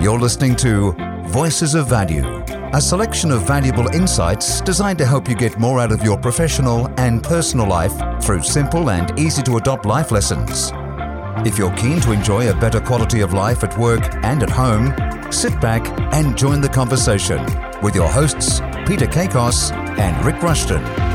You're listening to Voices of Value, a selection of valuable insights designed to help you get more out of your professional and personal life through simple and easy to adopt life lessons. If you're keen to enjoy a better quality of life at work and at home, sit back and join the conversation with your hosts, Peter Kakos and Rick Rushton.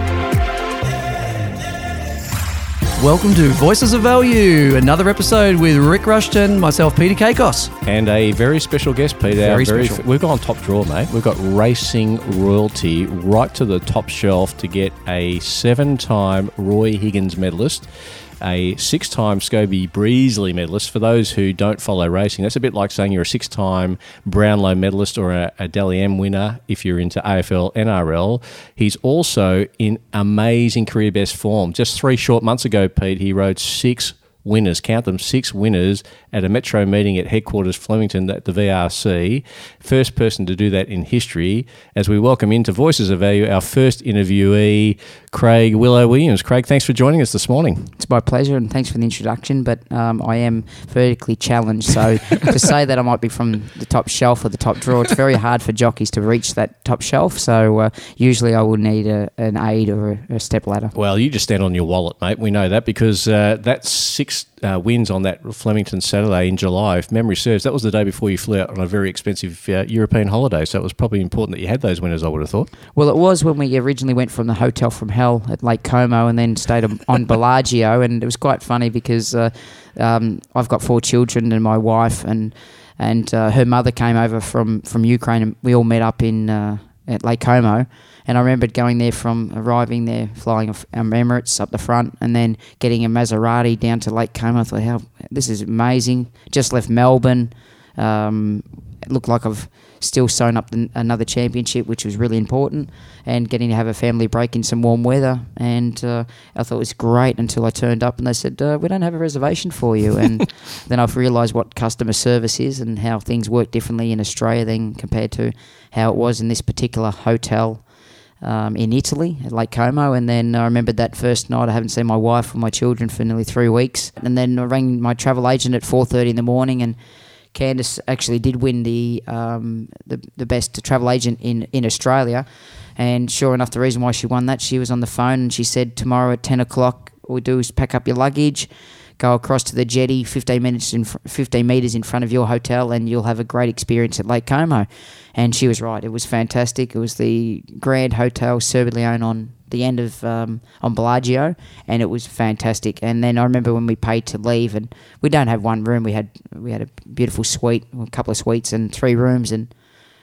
Welcome to Voices of Value, another episode with Rick Rushton, myself, Peter Kakos. And a very special guest, Peter. Very Our special. we've gone top draw, mate. We've got racing royalty right to the top shelf to get a seven time Roy Higgins medalist, a six time Scobie Breasley medalist. For those who don't follow racing, that's a bit like saying you're a six time Brownlow medalist or a, a M winner if you're into AFL, NRL. He's also in amazing career best form. Just three short months ago, Pete, he rode six winners, count them, six winners at a metro meeting at headquarters Flemington at the VRC. First person to do that in history. As we welcome into Voices of Value, our first interviewee, Craig Willow Williams. Craig, thanks for joining us this morning. It's my pleasure, and thanks for the introduction. But um, I am vertically challenged, so to say that I might be from the top shelf or the top drawer, it's very hard for jockeys to reach that top shelf. So uh, usually, I will need a, an aid or a, a step ladder. Well, you just stand on your wallet, mate. We know that because uh, that's six uh, wins on that Flemington Saturday in July. If memory serves, that was the day before you flew out on a very expensive uh, European holiday. So it was probably important that you had those winners, I would have thought. Well, it was when we originally went from the hotel from hell at Lake Como and then stayed on- Bellagio, and it was quite funny because uh, um, I've got four children and my wife and and uh, her mother came over from from Ukraine, and we all met up in uh, at Lake Como. And I remembered going there from arriving there, flying um, Emirates up the front, and then getting a Maserati down to Lake Como. I thought, "How this is amazing!" Just left Melbourne. Um, it looked like I've still sewn up the, another championship, which was really important, and getting to have a family break in some warm weather. And uh, I thought it was great until I turned up and they said, uh, We don't have a reservation for you. And then I've realised what customer service is and how things work differently in Australia than compared to how it was in this particular hotel. Um, in Italy at Lake Como, and then I remembered that first night I haven't seen my wife or my children for nearly three weeks, and then I rang my travel agent at four thirty in the morning, and Candice actually did win the um, the, the best travel agent in, in Australia. And sure enough, the reason why she won that, she was on the phone and she said, Tomorrow at 10 o'clock, all we do is pack up your luggage, go across to the jetty 15 minutes in fr- 15 meters in front of your hotel, and you'll have a great experience at Lake Como. And she was right. It was fantastic. It was the Grand Hotel Serbelloni on the end of um, on Bellagio, and it was fantastic. And then I remember when we paid to leave, and we don't have one room. We had we had a beautiful suite, a couple of suites, and three rooms, and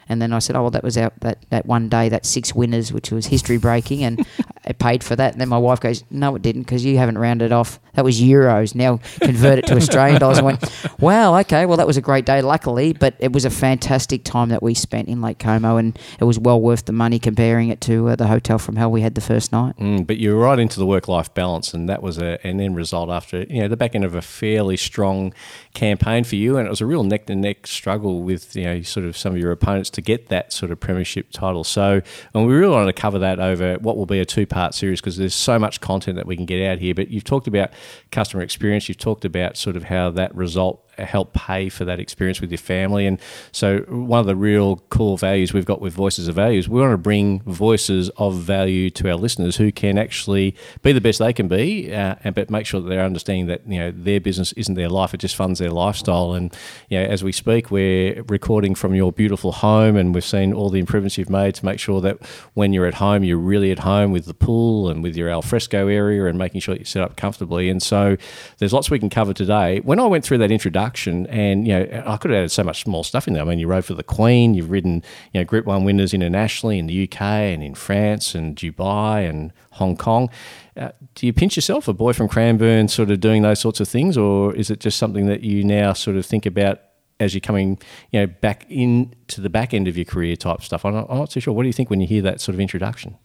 and then I said, oh well, that was our that that one day, that six winners, which was history breaking, and I paid for that. And then my wife goes, no, it didn't, because you haven't rounded off. That was euros. Now convert it to Australian dollars. I went, wow, okay, well that was a great day, luckily, but it was a fantastic time that we spent in Lake Como, and it was well worth the money comparing it to uh, the hotel from hell we had the first night. Mm, but you're right into the work-life balance, and that was a, an end result after you know the back end of a fairly strong campaign for you, and it was a real neck-to-neck struggle with you know sort of some of your opponents to get that sort of premiership title. So, and we really wanted to cover that over what will be a two-part series because there's so much content that we can get out here. But you've talked about customer experience, you've talked about sort of how that result help pay for that experience with your family. And so, one of the real core values we've got with Voices of Values, we want to bring voices of value to our listeners who can actually be the best they can be, uh, and but make sure that they're understanding that you know their business isn't their life; it just funds their lifestyle. And you know, as we speak, we're recording from your beautiful home, and we've seen all the improvements you've made to make sure that when you're at home, you're really at home with the pool and with your alfresco area, and making sure that you set up comfortably. And so, there's lots we can cover today. When I went through that introduction, and you know, I could have added so much more stuff in there. I mean, you rode for the Queen, you've ridden, you know, Group One winners internationally in the UK and in France and Dubai and Hong Kong. Uh, do you pinch yourself, a boy from Cranbourne, sort of doing those sorts of things, or is it just something that you now sort of think about as you're coming, you know, back into the back end of your career type stuff? I'm not, I'm not too sure. What do you think when you hear that sort of introduction?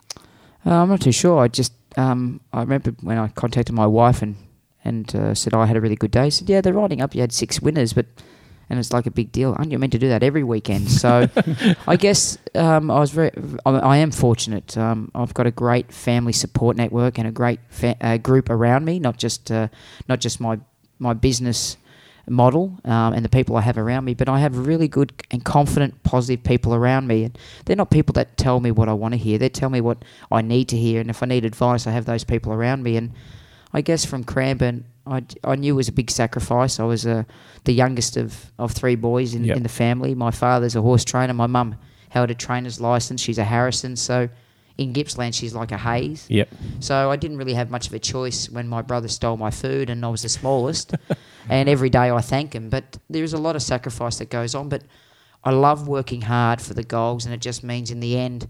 Uh, I'm not too sure. I just um, I remember when I contacted my wife and and uh, said oh, I had a really good day. She said yeah, they're writing up. You had six winners, but and it's like a big deal. Aren't you meant to do that every weekend? So I guess um, I was very I, I am fortunate. Um, I've got a great family support network and a great fa- uh, group around me. Not just uh, not just my my business model um, and the people I have around me, but I have really good and confident, positive people around me. And they're not people that tell me what I want to hear. They tell me what I need to hear. And if I need advice, I have those people around me. And I guess from Cranbourne, I, I knew it was a big sacrifice. I was uh, the youngest of, of three boys in, Yep. in the family. My father's a horse trainer. My mum held a trainer's license. She's a Harrison. So in Gippsland, she's like a Hayes. Yep. So I didn't really have much of a choice when my brother stole my food and I was the smallest. and every day I thank him. But there's a lot of sacrifice that goes on. But I love working hard for the goals, and it just means in the end,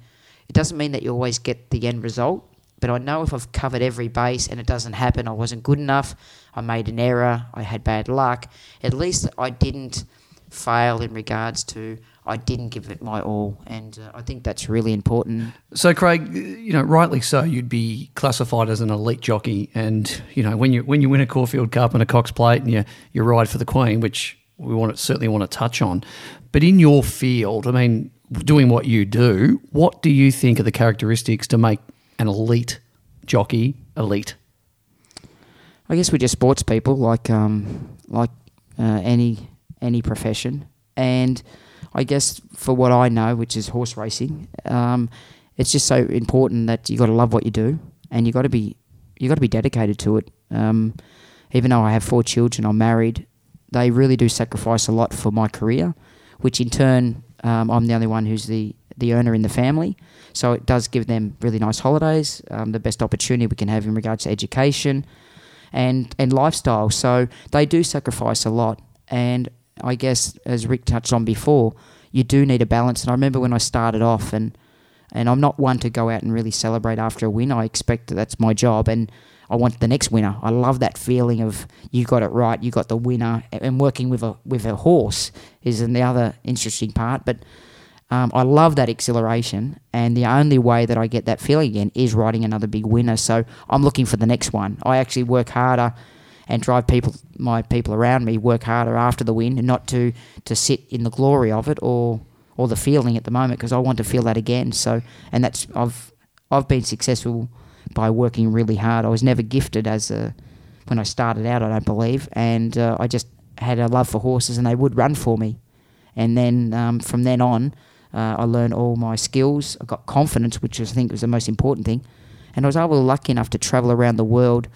it doesn't mean that you always get the end result. But I know if I've covered every base and it doesn't happen, I wasn't good enough, I made an error, I had bad luck, at least I didn't fail in regards to I didn't give it my all. And uh, I think that's really important. So, Craig, you know, rightly so, you'd be classified as an elite jockey, and you know, when you when you win a Caulfield Cup and a Cox Plate, and you you ride for the Queen, which we want to, certainly want to touch on. But in your field, I mean, doing what you do, what do you think are the characteristics to make an elite jockey elite? I guess we're just sports people, like um, like uh, any any profession, and I guess for what I know, which is horse racing, um, it's just so important that you got to love what you do, and you got to be you got to be dedicated to it. Um, even though I have four children, I'm married. They really do sacrifice a lot for my career, which in turn, um, I'm the only one who's the the earner in the family. So it does give them really nice holidays, um, the best opportunity we can have in regards to education and and lifestyle. So they do sacrifice a lot. And I guess as Rick touched on before, you do need a balance. And I remember when I started off, and and I'm not one to go out and really celebrate after a win. I expect that that's my job, and I want the next winner. I love that feeling of you got it right, you got the winner, and working with a with a horse is the other interesting part. But um, I love that exhilaration, and the only way that I get that feeling again is riding another big winner. So I'm looking for the next one. I actually work harder and drive people, my people around me, work harder after the win, and not to to sit in the glory of it or or the feeling at the moment because I want to feel that again. So, and that's I've I've been successful by working really hard. I was never gifted as a when I started out, I don't believe, and uh, I just had a love for horses, and they would run for me. And then um, from then on, uh, I learned all my skills. I got confidence, which I think was the most important thing. And I was able, lucky enough, to travel around the world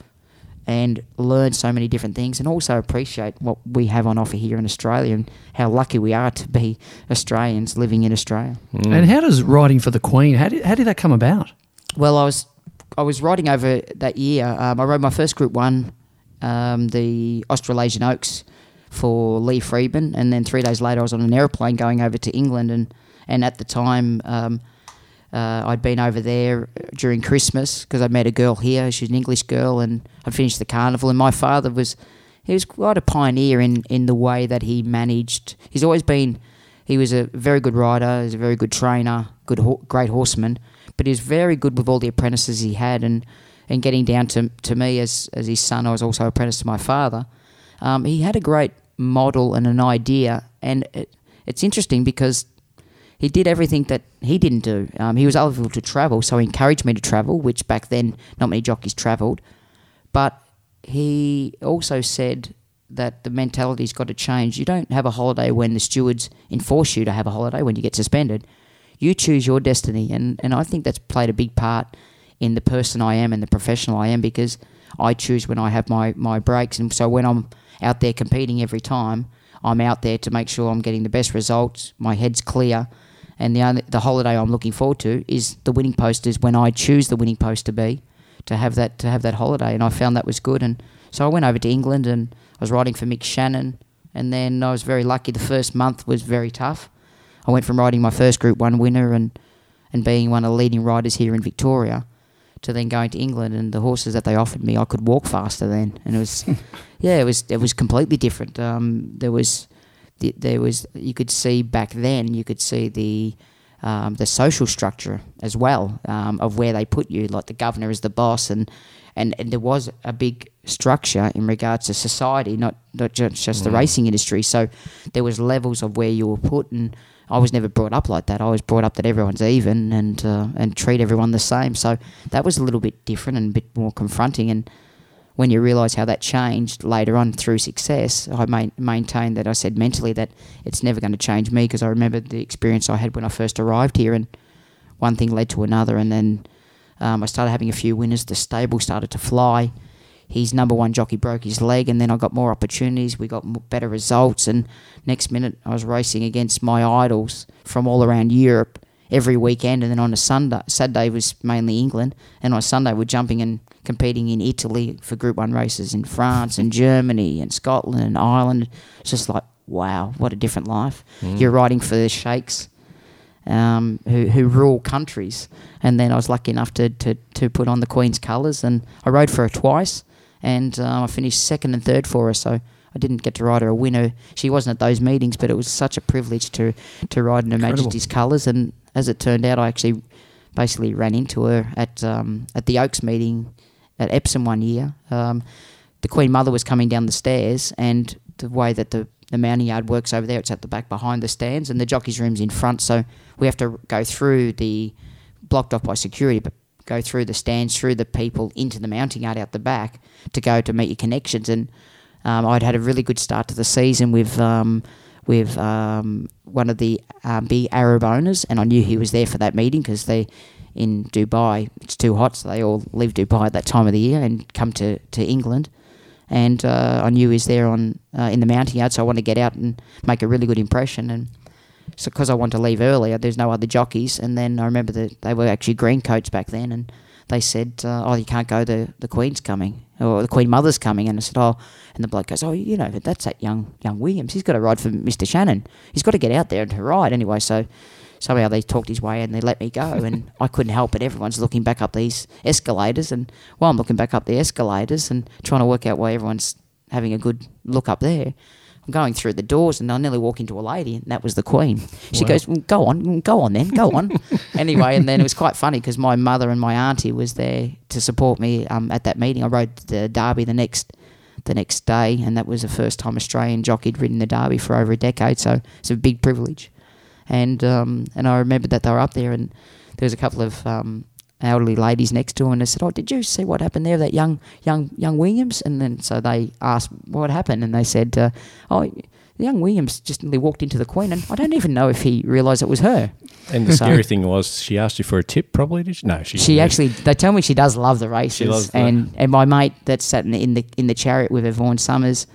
and learn so many different things, and also appreciate what we have on offer here in Australia and how lucky we are to be Australians living in Australia. And how does riding for the Queen? How did how did that come about? Well, I was I was riding over that year. Um, I rode my first Group One, um, the Australasian Oaks, for Lee Freedman and then three days later I was on an aeroplane going over to England, and and at the time. Um, uh, I'd been over there during Christmas because I met a girl here. She's an English girl, and I'd finished the carnival. And my father was, he was quite a pioneer in, in the way that he managed. He's always been, he was a very good rider. He's a very good trainer, good, great horseman. But he was very good with all the apprentices he had, and, and getting down to to me as as his son. I was also apprentice to my father. Um, he had a great model and an idea, and it, it's interesting because he did everything that he didn't do. Um, he was eligible to travel, so he encouraged me to travel, which back then not many jockeys travelled. But he also said that the mentality's got to change. You don't have a holiday when the stewards enforce you to have a holiday when you get suspended. You choose your destiny, and, and I think that's played a big part in the person I am and the professional I am because I choose when I have my, my breaks. And so when I'm out there competing every time, I'm out there to make sure I'm getting the best results, my head's clear, and the only, the holiday I'm looking forward to is the winning post is when I choose the winning post to be to have that to have that holiday. And I found that was good. And so I went over to England and I was riding for Mick Channon. And then I was very lucky. The first month was very tough. I went from riding my first group 1 winner and and being one of the leading riders here in Victoria to then going to England and the horses that they offered me I could walk faster then. And it was yeah it was it was completely different. Um, there was the, there was you could see back then you could see the um, the social structure as well um, of where they put you. Like the governor is the boss and and, and there was a big structure in regards to society not not just, just the racing industry. So there was levels of where you were put and I was never brought up like that. I was brought up that everyone's even and uh, and treat everyone the same. So that was a little bit different and a bit more confronting and when you realise how that changed later on through success, I main, maintained that I said mentally that it's never going to change me because I remember the experience I had when I first arrived here, and one thing led to another, and then um, I started having a few winners. The stable started to fly. His number one jockey broke his leg, and then I got more opportunities. We got better results, and next minute I was racing against my idols from all around Europe every weekend, and then on a Sunday, Saturday was mainly England, and on Sunday we're jumping and competing in Italy for Group One races in France and Germany and Scotland and Ireland. It's just like wow, what a different life. Mm. You're riding for the sheikhs. Um, who, who rule countries, and then I was lucky enough to, to, to put on the Queen's colours, and I rode for her twice, and um, I finished second and third for her. So I didn't get to ride her a winner. She wasn't at those meetings, but it was such a privilege to to ride in Her Incredible. Majesty's colours, and as it turned out, I actually basically ran into her at um, at the Oaks meeting at Epsom one year. Um, the Queen Mother was coming down the stairs, and the way that the the mounting yard works over there, it's at the back behind the stands, and the jockey's room's in front. So we have to go through the blocked off by security, but go through the stands, through the people into the mounting yard out the back to go to meet your connections. And um, I'd had a really good start to the season with um, with um, one of the um, big Arab owners, and I knew he was there for that meeting because they in Dubai it's too hot, so they all leave Dubai at that time of the year and come to, to England. And uh, I knew he was there on uh, in the mounting yard, so I wanted to get out and make a really good impression. And so because I wanted to leave earlier, there's no other jockeys. And then I remember that they were actually green coats back then, and they said, uh, "Oh, you can't go. The the Queen's coming, or the Queen Mother's coming." And I said, "Oh," and the bloke goes, "Oh, you know, that's that young young Williams. He's got to ride for Mister Channon. He's got to get out there and to ride anyway." So somehow they talked his way and they let me go, and I couldn't help it. Everyone's looking back up these escalators, and while I'm looking back up the escalators and trying to work out why everyone's having a good look up there, I'm going through the doors and I nearly walk into a lady, and that was the Queen. She wow. goes, well, "Go on, go on, then, go on." anyway, and then it was quite funny because my mother and my auntie was there to support me um, at that meeting. I rode the Derby the next the next day, and that was the first time Australian jockey'd ridden the Derby for over a decade. So it's a big privilege and um, and I remember that they were up there, and there was a couple of um, elderly ladies next to him, and they said, "Oh, did you see what happened there? That young young young Williams?" And then so they asked what happened, and they said, uh, "Oh." Young Williams just nearly walked into the Queen, and I don't even know if he realised it was her. And the so, scary thing was, she asked you for a tip. Probably did she? No, she. She actually. They tell me she does love the races, and and my mate that sat in the in the, in the chariot with Vaughan Summers,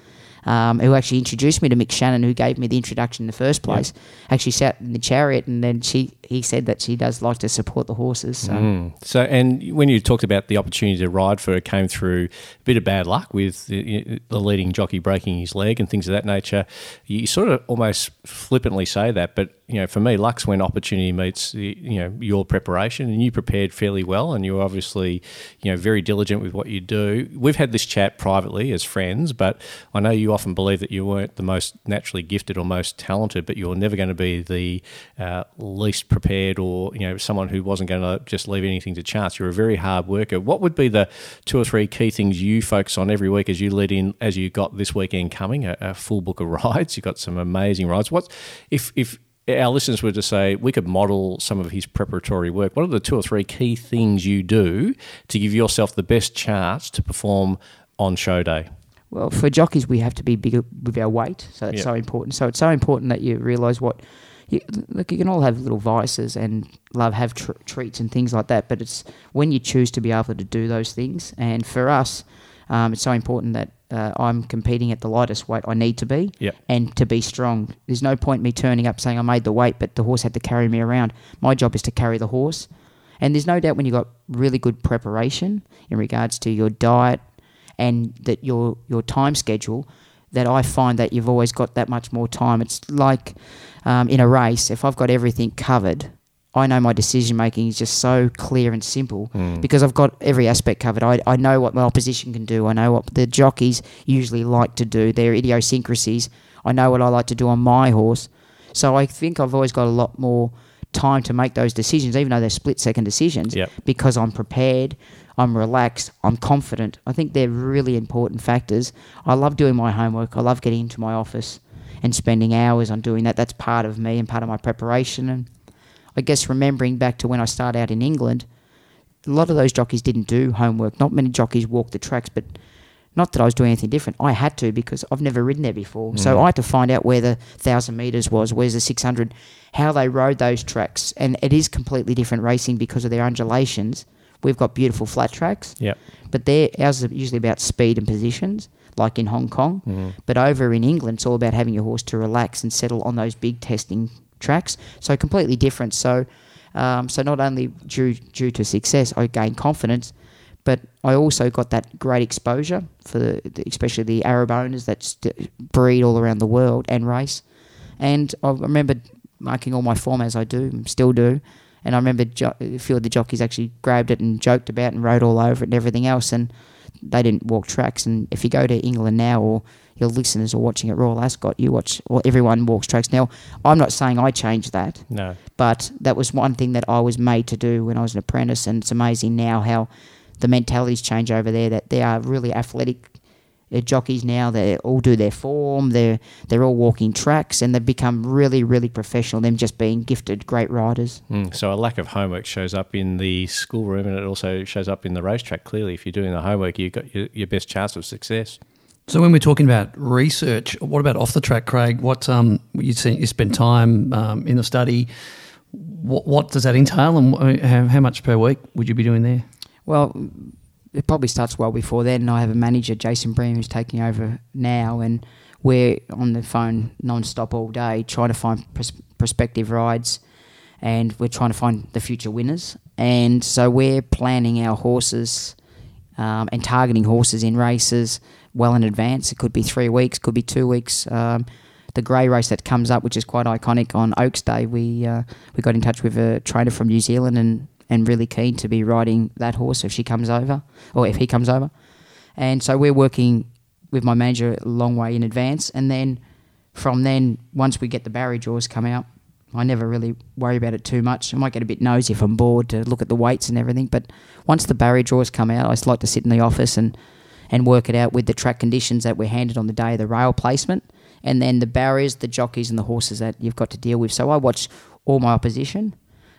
um, who actually introduced me to Mick Channon, who gave me the introduction in the first place, actually sat in the chariot, and then she he said that she does like to support the horses. So. Mm. so, and when you talked about the opportunity to ride for it, came through a bit of bad luck with the, the leading jockey breaking his leg and things of that nature. You sort of almost flippantly say that, but you know, for me, luck's when opportunity meets you know your preparation, and you prepared fairly well, and you're obviously you know very diligent with what you do. We've had this chat privately as friends, but I know you often believe that you weren't the most naturally gifted or most talented, but you're never going to be the uh, least prepared or you know someone who wasn't going to just leave anything to chance. You're a very hard worker. What would be the two or three key things you focus on every week as you lead in as you got this weekend coming? A, a full book of rides. You've got some amazing rides. What's if if our listeners were to say we could model some of his preparatory work, what are the two or three key things you do to give yourself the best chance to perform on show day? Well, for jockeys, we have to be bigger with our weight, so it's yep. so important. So it's so important that you realise what you, look, you can all have little vices and love have tr- treats and things like that, but it's when you choose to be able to do those things. And for us, um, it's so important that uh, I'm competing at the lightest weight I need to be yep. and to be strong. There's no point me turning up saying I made the weight, but the horse had to carry me around. My job is to carry the horse. And there's no doubt when you've got really good preparation in regards to your diet and that your your time schedule, that I find that you've always got that much more time. It's like um, in a race, if I've got everything covered, I know my decision making is just so clear and simple mm. because I've got every aspect covered. I, I know what my opposition can do. I know what the jockeys usually like to do, their idiosyncrasies. I know what I like to do on my horse. So I think I've always got a lot more time to make those decisions, even though they're split second decisions, yep. because I'm prepared, I'm relaxed, I'm confident. I think they're really important factors. I love doing my homework. I love getting into my office and spending hours on doing that. That's part of me and part of my preparation. And I guess remembering back to when I started out in England, a lot of those jockeys didn't do homework. Not many jockeys walk the tracks, but Not that I was doing anything different. I had to because I've never ridden there before. So mm. I had to find out where the thousand meters was, where's the six hundred, how they rode those tracks, and it is completely different racing because of their undulations. We've got beautiful flat tracks, Yep. but they're ours are usually about speed and positions, like in Hong Kong. But over in England, it's all about having your horse to relax and settle on those big testing tracks. So completely different. So, um, so not only due due to success, I gained confidence, but I also got that great exposure for the, the- especially the Arab owners that st- breed all around the world and race. And I remember marking all my form as I do, still do. And I remember jo- a few of the jockeys actually grabbed it and joked about and rode all over it and everything else. And they didn't walk tracks. And if you go to England now, or your listeners are watching at Royal Ascot, you watch, or everyone walks tracks now. I'm not saying I changed that, No. but that was one thing that I was made to do when I was an apprentice. And it's amazing now how the mentalities change over there. That they are really athletic uh, jockeys now. They all do their form. They're they're all walking tracks, and they've become really really professional. Them just being gifted great riders. Mm, so a lack of homework shows up in the schoolroom, and it also shows up in the racetrack. Clearly, if you're doing the homework, you've got your, your best chance of success. So when we're talking about research, what about off the track, Craig? What um, you see, you spend time um, in the study. What, what does that entail, and how, how much per week would you be doing there? Well, it probably starts well before then. I have a manager, Jason Bream, who's taking over now, and we're on the phone non-stop all day trying to find pros- prospective rides, and we're trying to find the future winners. And so we're planning our horses um, and targeting horses in races well in advance. It could be three weeks, could be two weeks. Um, the grey race that comes up, which is quite iconic on Oaks Day, we uh, we got in touch with a trainer from New Zealand and and really keen to be riding that horse if she comes over or if he comes over. And so we're working with my manager a long way in advance, and then from then once we get the barrier draws come out. I never really worry about it too much. I might get a bit nosy if I'm bored to look at the weights and everything, but once the barrier draws come out, I just like to sit in the office and and work it out with the track conditions that we're handed on the day, of the rail placement, and then the barriers, the jockeys, and the horses that you've got to deal with. So I watch all my opposition,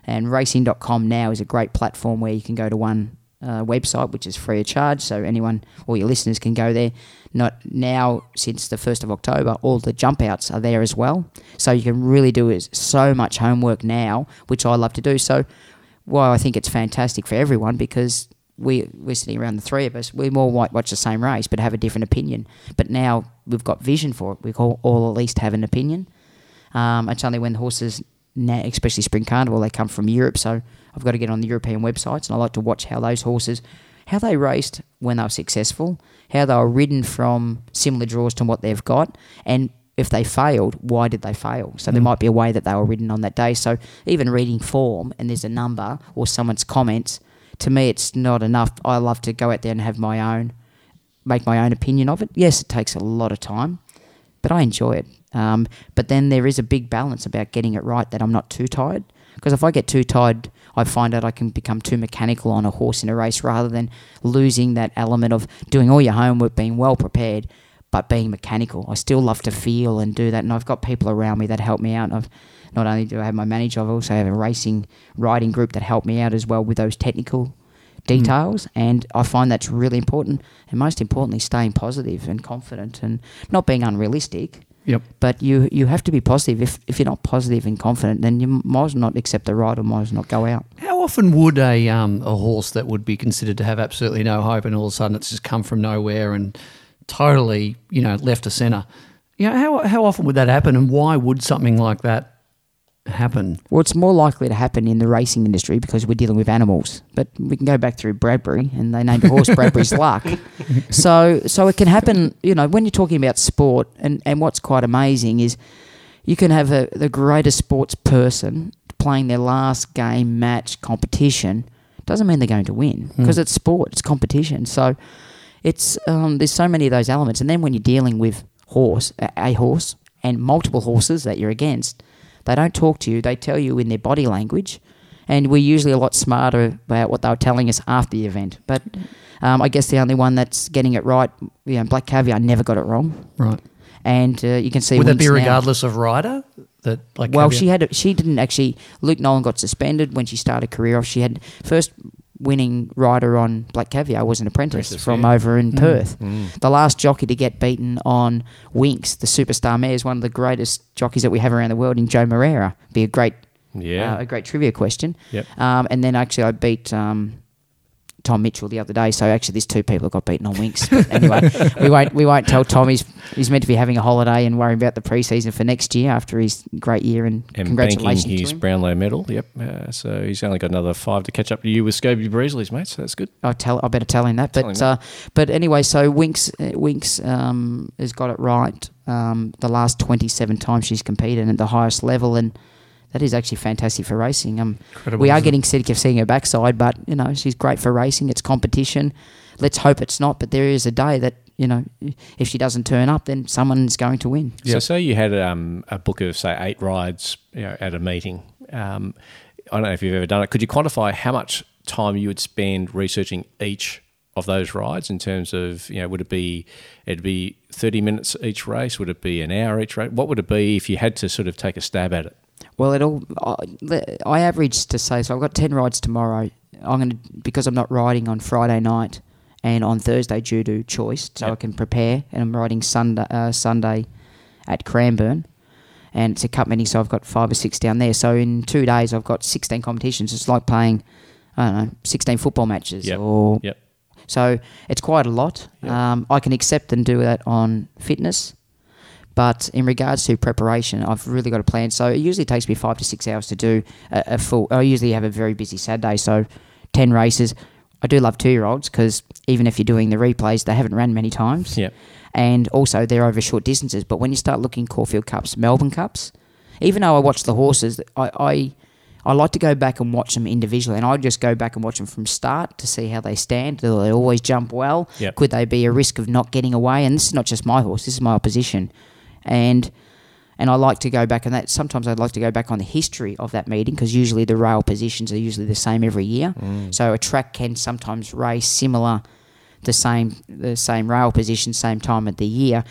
and racing.com now is a great platform where you can go to one uh, website, which is free of charge, so anyone, all your listeners can go there. Not now, since the 1st of October, all the jump outs are there as well. So you can really do is so much homework now, which I love to do. So why I think it's fantastic for everyone because we we're sitting around the three of us. We all might watch the same race, but have a different opinion. But now we've got vision for it. We all, all at least have an opinion. Um, it's only when the horses, now, especially Spring Carnival, they come from Europe. So I've got to get on the European websites, and I like to watch how those horses, how they raced when they were successful, how they were ridden from similar draws to what they've got, and if they failed, why did they fail? So there mm. might be a way that they were ridden on that day. So even reading form and there's a number or someone's comments, to me it's not enough. I love to go out there and have my own, make my own opinion of it. Yes, it takes a lot of time, but I enjoy it. Um, but then there is a big balance about getting it right that I'm not too tired. Because if I get too tired, I find out I can become too mechanical on a horse in a race rather than losing that element of doing all your homework, being well prepared, but being mechanical. I still love to feel and do that. And I've got people around me that help me out. I've not only do I have my manager, I also have a racing riding group that help me out as well with those technical details. And I find that's really important. And most importantly, staying positive and confident and not being unrealistic. Yep. But you you have to be positive. If if you're not positive and confident, then you might as well not accept the ride or might as well not go out. How often would a um, a horse that would be considered to have absolutely no hope, and all of a sudden it's just come from nowhere and totally, you know, left to centre? You know, how how often would that happen, and why would something like that happen? Well, it's more likely to happen in the racing industry because we're dealing with animals. But we can go back through Bradbury, and they named a horse Bradbury's Luck. So, so it can happen. You know, when you're talking about sport, and and what's quite amazing is you can have a, the greatest sports person playing their last game, match, competition. Doesn't mean they're going to win because it's sport, it's competition. So it's um, there's so many of those elements, and then when you're dealing with horse, a horse, and multiple horses that you're against, they don't talk to you. They tell you in their body language, and we're usually a lot smarter about what they were telling us after the event. But um, I guess the only one that's getting it right, you know, Black Caviar never got it wrong, Right. and uh, you can see. Would that be now- regardless of rider? That like well, caveat- she had she didn't actually. Luke Nolan got suspended when she started career off. She had first winning rider on Black Caviar was an apprentice Apprentice, from yeah. over in Perth. Mm. The last jockey to get beaten on Winks, the superstar mare, is one of the greatest jockeys that we have around the world in Joe Moreira. Be a great, Yeah. uh, a great trivia question. Yep. Um, and then actually, I beat um, Tom Mitchell the other day. So actually, there's two people that got beaten on Winks. But anyway, we won't we won't tell Tom he's he's meant to be having a holiday and worrying about the preseason for next year after his great year. And, and congratulations banking to his him. Brownlow medal. Yep. Uh, so he's only got another five to catch up to you with Scobie Breasley's, mate. So that's good. I tell I better tell him that. Tell But him uh, but anyway, so Winks uh, Winks um, has got it right. Um, the last 27 times she's competed at the highest level, and that is actually fantastic for racing. Um, Incredible, we are isn't getting sick of seeing her backside, but you know she's great for racing. It's competition. Let's hope it's not. But there is a day that you know if she doesn't turn up, then someone's going to win. Yeah. So say you had um, a book of say eight rides you know, at a meeting. Um, I don't know if you've ever done it. Could you quantify how much time you would spend researching each of those rides in terms of you know would it be it'd be thirty minutes each race? Would it be an hour each race? What would it be if you had to sort of take a stab at it? Well, it all. I, I average to say so. I've got ten rides tomorrow. I'm to because I'm not riding on Friday night and on Thursday due to choice, so Yep. I can prepare. And I'm riding Sunday uh, Sunday at Cranbourne, and it's a cup meeting, so I've got five or six down there. So in two days, I've got sixteen competitions. It's like playing, I don't know, sixteen football matches Yep. or Yep. so it's quite a lot. Yep. Um, I can accept and do that on fitness, but in regards to preparation, I've really got a plan. So it usually takes me five to six hours to do a, a full. I usually have a very busy Saturday, so ten races. I do love two year olds because even if you're doing the replays, they haven't ran many times. Yep. And also they're over short distances. But when you start looking Caulfield Cups, Melbourne Cups, even though I watch the horses, I, I I like to go back and watch them individually, and I just go back and watch them from start to see how they stand. Do they always jump well? Yep. Could they be a risk of not getting away? And this is not just my horse; this is my opposition, and and I like to go back and that. Sometimes I'd like to go back on the history of that meeting because usually the rail positions are usually the same every year. Mm. So a track can sometimes race similar, the same the same rail position, same time of the year,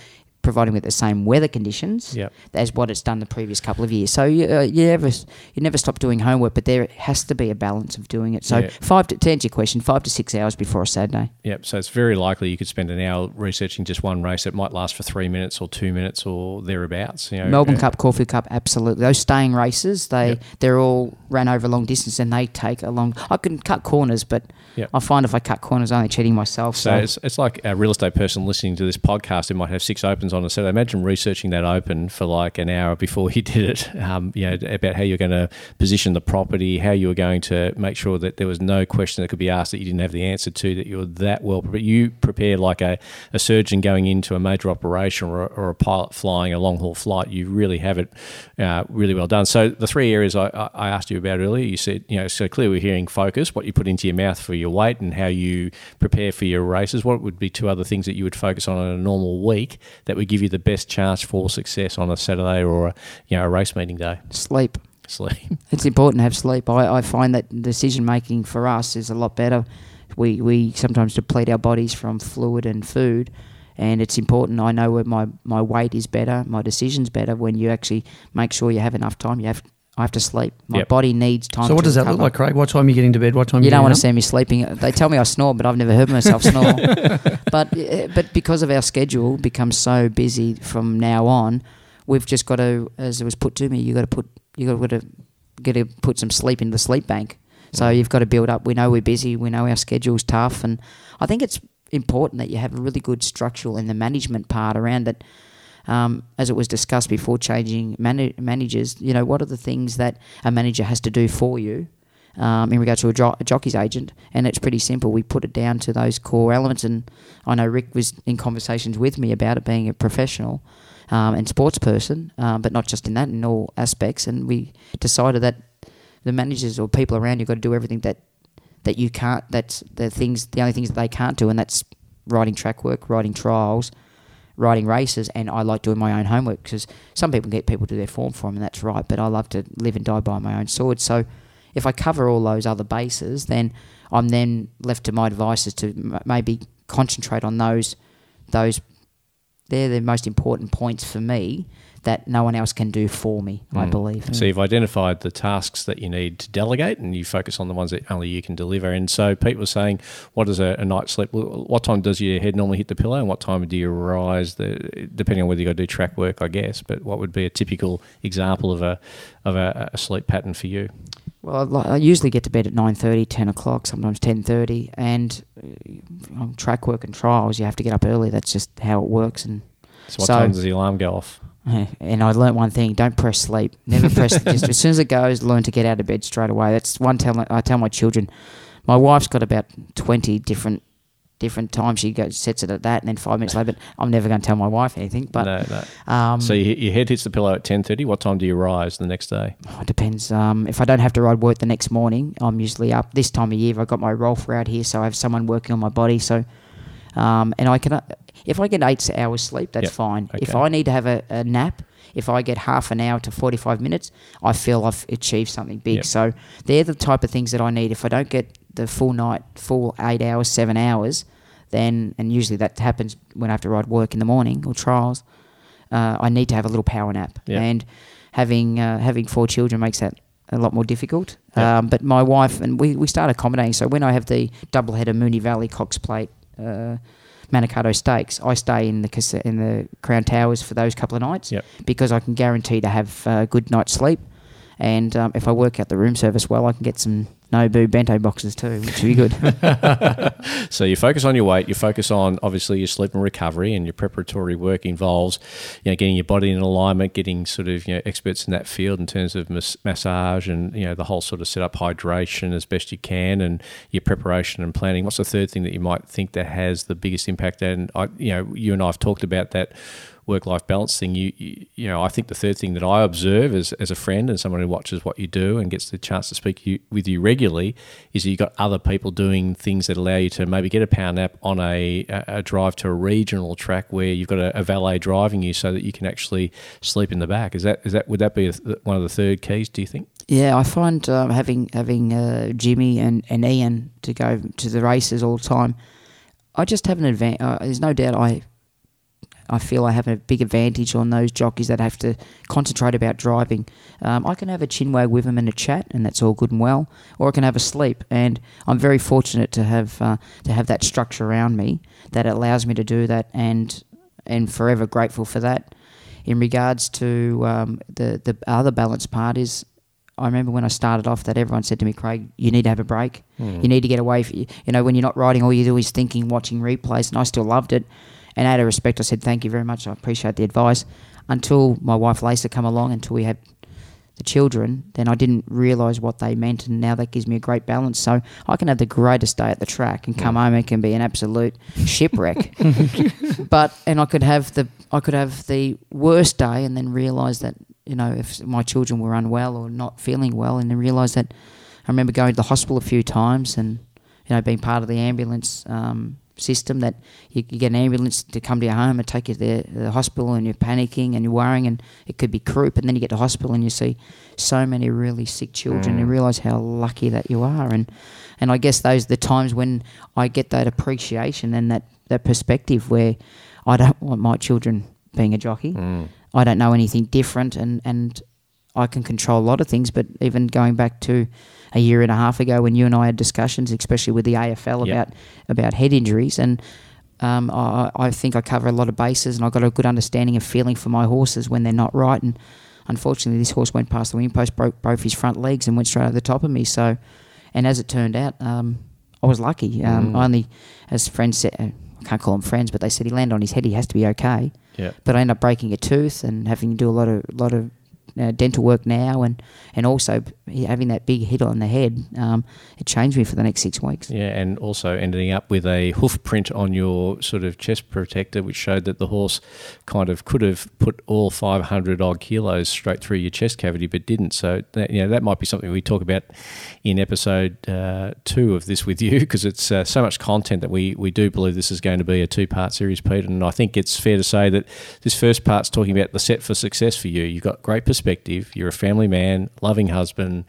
providing with the same weather conditions Yep. as what it's done the previous couple of years. So you, uh, you never you never stop doing homework, but there has to be a balance of doing it. So Yeah. five to, to answer your question, five to six hours before a Saturday. Yep. So it's very likely you could spend an hour researching just one race. It might last for three minutes or two minutes or thereabouts. You know, Melbourne Uh, Cup, Caulfield Cup, absolutely. Those staying races, they Yep. they're all ran over long distance and they take a long. I can cut corners, but Yep. I find if I cut corners, I'm only cheating myself. So So, it's, it's like a real estate person listening to this podcast who might have six opens on a Saturday. Imagine researching that open for like an hour before you did it. Um, you know about how you're going to position the property, how you were going to make sure that there was no question that could be asked that you didn't have the answer to. That you're that well prepared. You prepare like a, a surgeon going into a major operation or, a- or a pilot flying a long haul flight. You really have it uh, really well done. So the three areas I, I I asked you about earlier, you said you know so clearly we're hearing focus, what you put into your mouth for your weight, and how you prepare for your races. What would be two other things that you would focus on in a normal week that would give you the best chance for success on a Saturday or a, you know a race meeting day? sleep. Sleep. It's important to have sleep. I, I find that decision making for us is a lot better. We we sometimes deplete our bodies from fluid and food, and it's important. I know where my, my weight is better, my decision's better when you actually make sure you have enough time. You have I have to sleep. My Yep. body needs time. So what to does that look recover. like, Craig? What time are you getting to bed? What time You you don't want to see me sleeping. They tell me I snore, but I've never heard myself snore. but uh, but because of our schedule becomes so busy from now on, we've just got to, as it was put to me, you got to put you got to get to put some sleep into the sleep bank. So you've got to build up. We know we're busy. We know our schedule's tough, and I think it's important that you have a really good structural in the management part around it. Um, as it was discussed before, changing mana managers. You know, what are the things that a manager has to do for you um, in regard to a, jo- a jockey's agent? And it's pretty simple. We put it down to those core elements. And I know Rick was in conversations with me about it being a professional um, and sports person, um, but not just in that, in all aspects. And we decided that the managers or people around you got to do everything that that you can't. That's the things, the only things that they can't do, and that's writing track work, writing trials, writing races. And I like doing my own homework because some people get people to do their form for them, and that's right. But I love to live and die by my own sword. So if I cover all those other bases, then I'm then left to my devices to m- maybe concentrate on those those they're the most important points for me that no one else can do for me. Mm. I believe. So you've identified the tasks that you need to delegate, and you focus on the ones that only you can deliver. And so Pete was saying, what is a, a night's sleep? What time does your head normally hit the pillow, and what time do you rise? The, depending on whether you got to do track work, I guess. But what would be a typical example of a of a, a sleep pattern for you? Well, I usually get to bed at 9.30, 10 o'clock, sometimes 10.30. And uh, on track work and trials, you have to get up early. That's just how it works. And So what So- time does the alarm go off? and I learnt one thing: don't press sleep. Never press. just as soon as it goes, learn to get out of bed straight away. That's one tell I tell my children. My wife's got about twenty different different times she goes sets it at that, and then five minutes later. But I'm never going to tell my wife anything. But no, no. um, So you, your head hits the pillow at ten thirty. What time do you rise the next day? Oh, it depends. Um, if I don't have to ride work the next morning, I'm usually up. This time of year, I've got my rolfer out here, so I have someone working on my body. So, um, and I can, uh, if I get eight hours sleep, that's Yep. fine. If I need to have a, a nap, if I get half an hour to 45 minutes, I feel I've achieved something big. Yep. So they're the type of things that I need. If I don't get the full night, full eight hours, seven hours, then, and usually that happens when I have to ride work in the morning or trials, uh, I need to have a little power nap. Yep. And having uh, having four children makes that a lot more difficult. Um, but my wife and we, we start accommodating. So when I have the double header Moonee Valley Cox Plate uh, Manikato Stakes, I stay in the in the Crown Towers for those couple of nights Yep. because I can guarantee to have a good night's sleep. And um, if I work out the room service well, I can get some Nobu bento boxes too, which would be good. So you focus on your weight, you focus on obviously your sleep and recovery, and your preparatory work involves, you know, getting your body in alignment, getting sort of you know experts in that field in terms of mas- massage and you know the whole sort of setup, hydration as best you can, and your preparation and planning. What's the third thing that you might think that has the biggest impact? And I, you know, you and I have talked about that work-life balance thing. You, you, you know, I think the third thing that I observe as, as a friend and someone who watches what you do and gets the chance to speak you, with you regularly is that you've got other people doing things that allow you to maybe get a power nap on a, a, a drive to a regional track where you've got a, a valet driving you so that you can actually sleep in the back. Is that is that would that be a, one of the third keys? Do you think? Yeah, I find um, having having uh, Jimmy and, and Ian to go to the races all the time, I just have an advantage. Uh, there's no doubt I I feel I have a big advantage on those jockeys that have to concentrate about driving. Um, I can have a chinwag with them and a chat, and that's all good and well, or I can have a sleep. And I'm very fortunate to have uh, to have that structure around me that allows me to do that, and and forever grateful for that. In regards to um, the the other balance part is I remember when I started off that everyone said to me, Craig, you need to have a break. You need to get away. From, you know, when you're not riding, all you do is thinking, watching replays, and I still loved it. And out of respect, I said, thank you very much. I appreciate the advice. Until my wife Lisa come along, until we had the children, then I didn't realise what they meant, and now that gives me a great balance. So I can have the greatest day at the track and come home and can be an absolute shipwreck. but and I could have the I could have the worst day, and then realise that you know if my children were unwell or not feeling well, and then realise that I remember going to the hospital a few times and you know being part of the ambulance. Um, system that you, you get an ambulance to come to your home and take you to the, the hospital and you're panicking and you're worrying and it could be croup and then you get to hospital and you see so many really sick children. And you mm. realise how lucky that you are. And and I guess those are the times when I get that appreciation and that, that perspective where I don't want my children being a jockey. Mm. I don't know anything different and, and I can control a lot of things, but even going back to a year and a half ago when you and I had discussions, especially with the AFL Yep. about about head injuries, and um, I, I think I cover a lot of bases, and I've got a good understanding of feeling for my horses when they're not right. And unfortunately, this horse went past the wing post, broke both his front legs, and went straight over the top of me. So, and as it turned out, um, I was lucky. Um, I only, as friends said, I can't call them friends, but they said he landed on his head, he has to be okay. Yeah. But I ended up breaking a tooth and having to do a lot of lot of uh, dental work now, and and also having that big hit on the head. Um, it changed me for the next six weeks. Yeah, and also ending up with a hoof print on your sort of chest protector, which showed that the horse kind of could have put all 500 odd kilos straight through your chest cavity, but didn't. So that, you know that might be something we talk about in episode uh, two of this with you, because it's uh, so much content that we we do believe this is going to be a two part series, Peter. And I think it's fair to say that this first part's talking about the set for success for you. You've got great perspective, you're a family man, loving husband.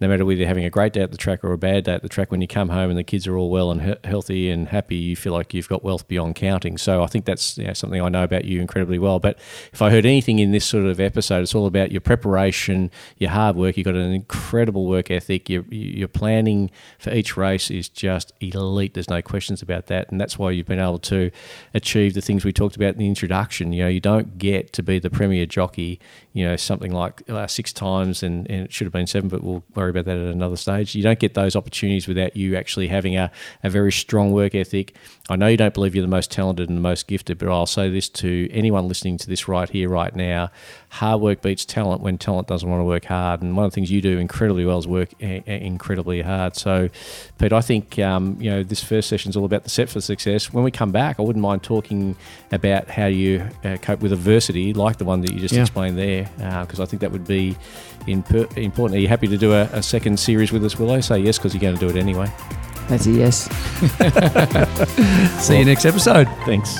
No matter whether you're having a great day at the track or a bad day at the track, when you come home and the kids are all well and he- healthy and happy, you feel like you've got wealth beyond counting. So I think that's you know, something I know about you incredibly well. But if I heard anything in this sort of episode, it's all about your preparation, your hard work. You've got an incredible work ethic. Your, your planning for each race is just elite. There's no questions about that. And that's why you've been able to achieve the things we talked about in the introduction. You know, you don't get to be the premier jockey, you know, something like uh, six times, and, and it should have been seven, but we'll worry about that at another stage. You don't get those opportunities without you actually having a, a very strong work ethic. I know you don't believe you're the most talented and the most gifted, but I'll say this to anyone listening to this right here, right now hard work beats talent when talent doesn't want to work hard. And one of the things you do incredibly well is work a- a- incredibly hard. So, Pete, I think um, you know this first session is all about the set for success. When we come back, I wouldn't mind talking about how you uh, cope with adversity, like the one that you just Yeah. explained there, because I think that would be imp- important. Are you happy to do a, a second series with us, Willow? Say yes, because you're going to do it anyway. That's a yes. See you next episode. Thanks.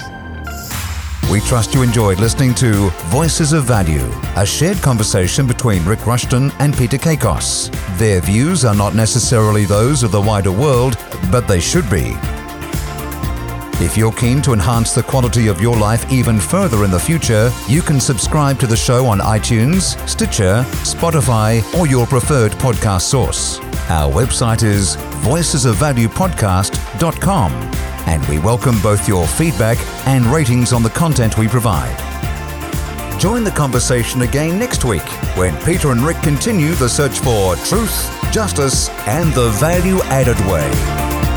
We trust you enjoyed listening to Voices of Value, a shared conversation between Rick Rushton and Peter Kakos. Their views are not necessarily those of the wider world, but they should be. If you're keen to enhance the quality of your life even further in the future, you can subscribe to the show on iTunes, Stitcher, Spotify, or your preferred podcast source. Our website is voicesofvaluepodcast.com, and we welcome both your feedback and ratings on the content we provide. Join the conversation again next week when Peter and Rick continue the search for truth, justice, and the value added way.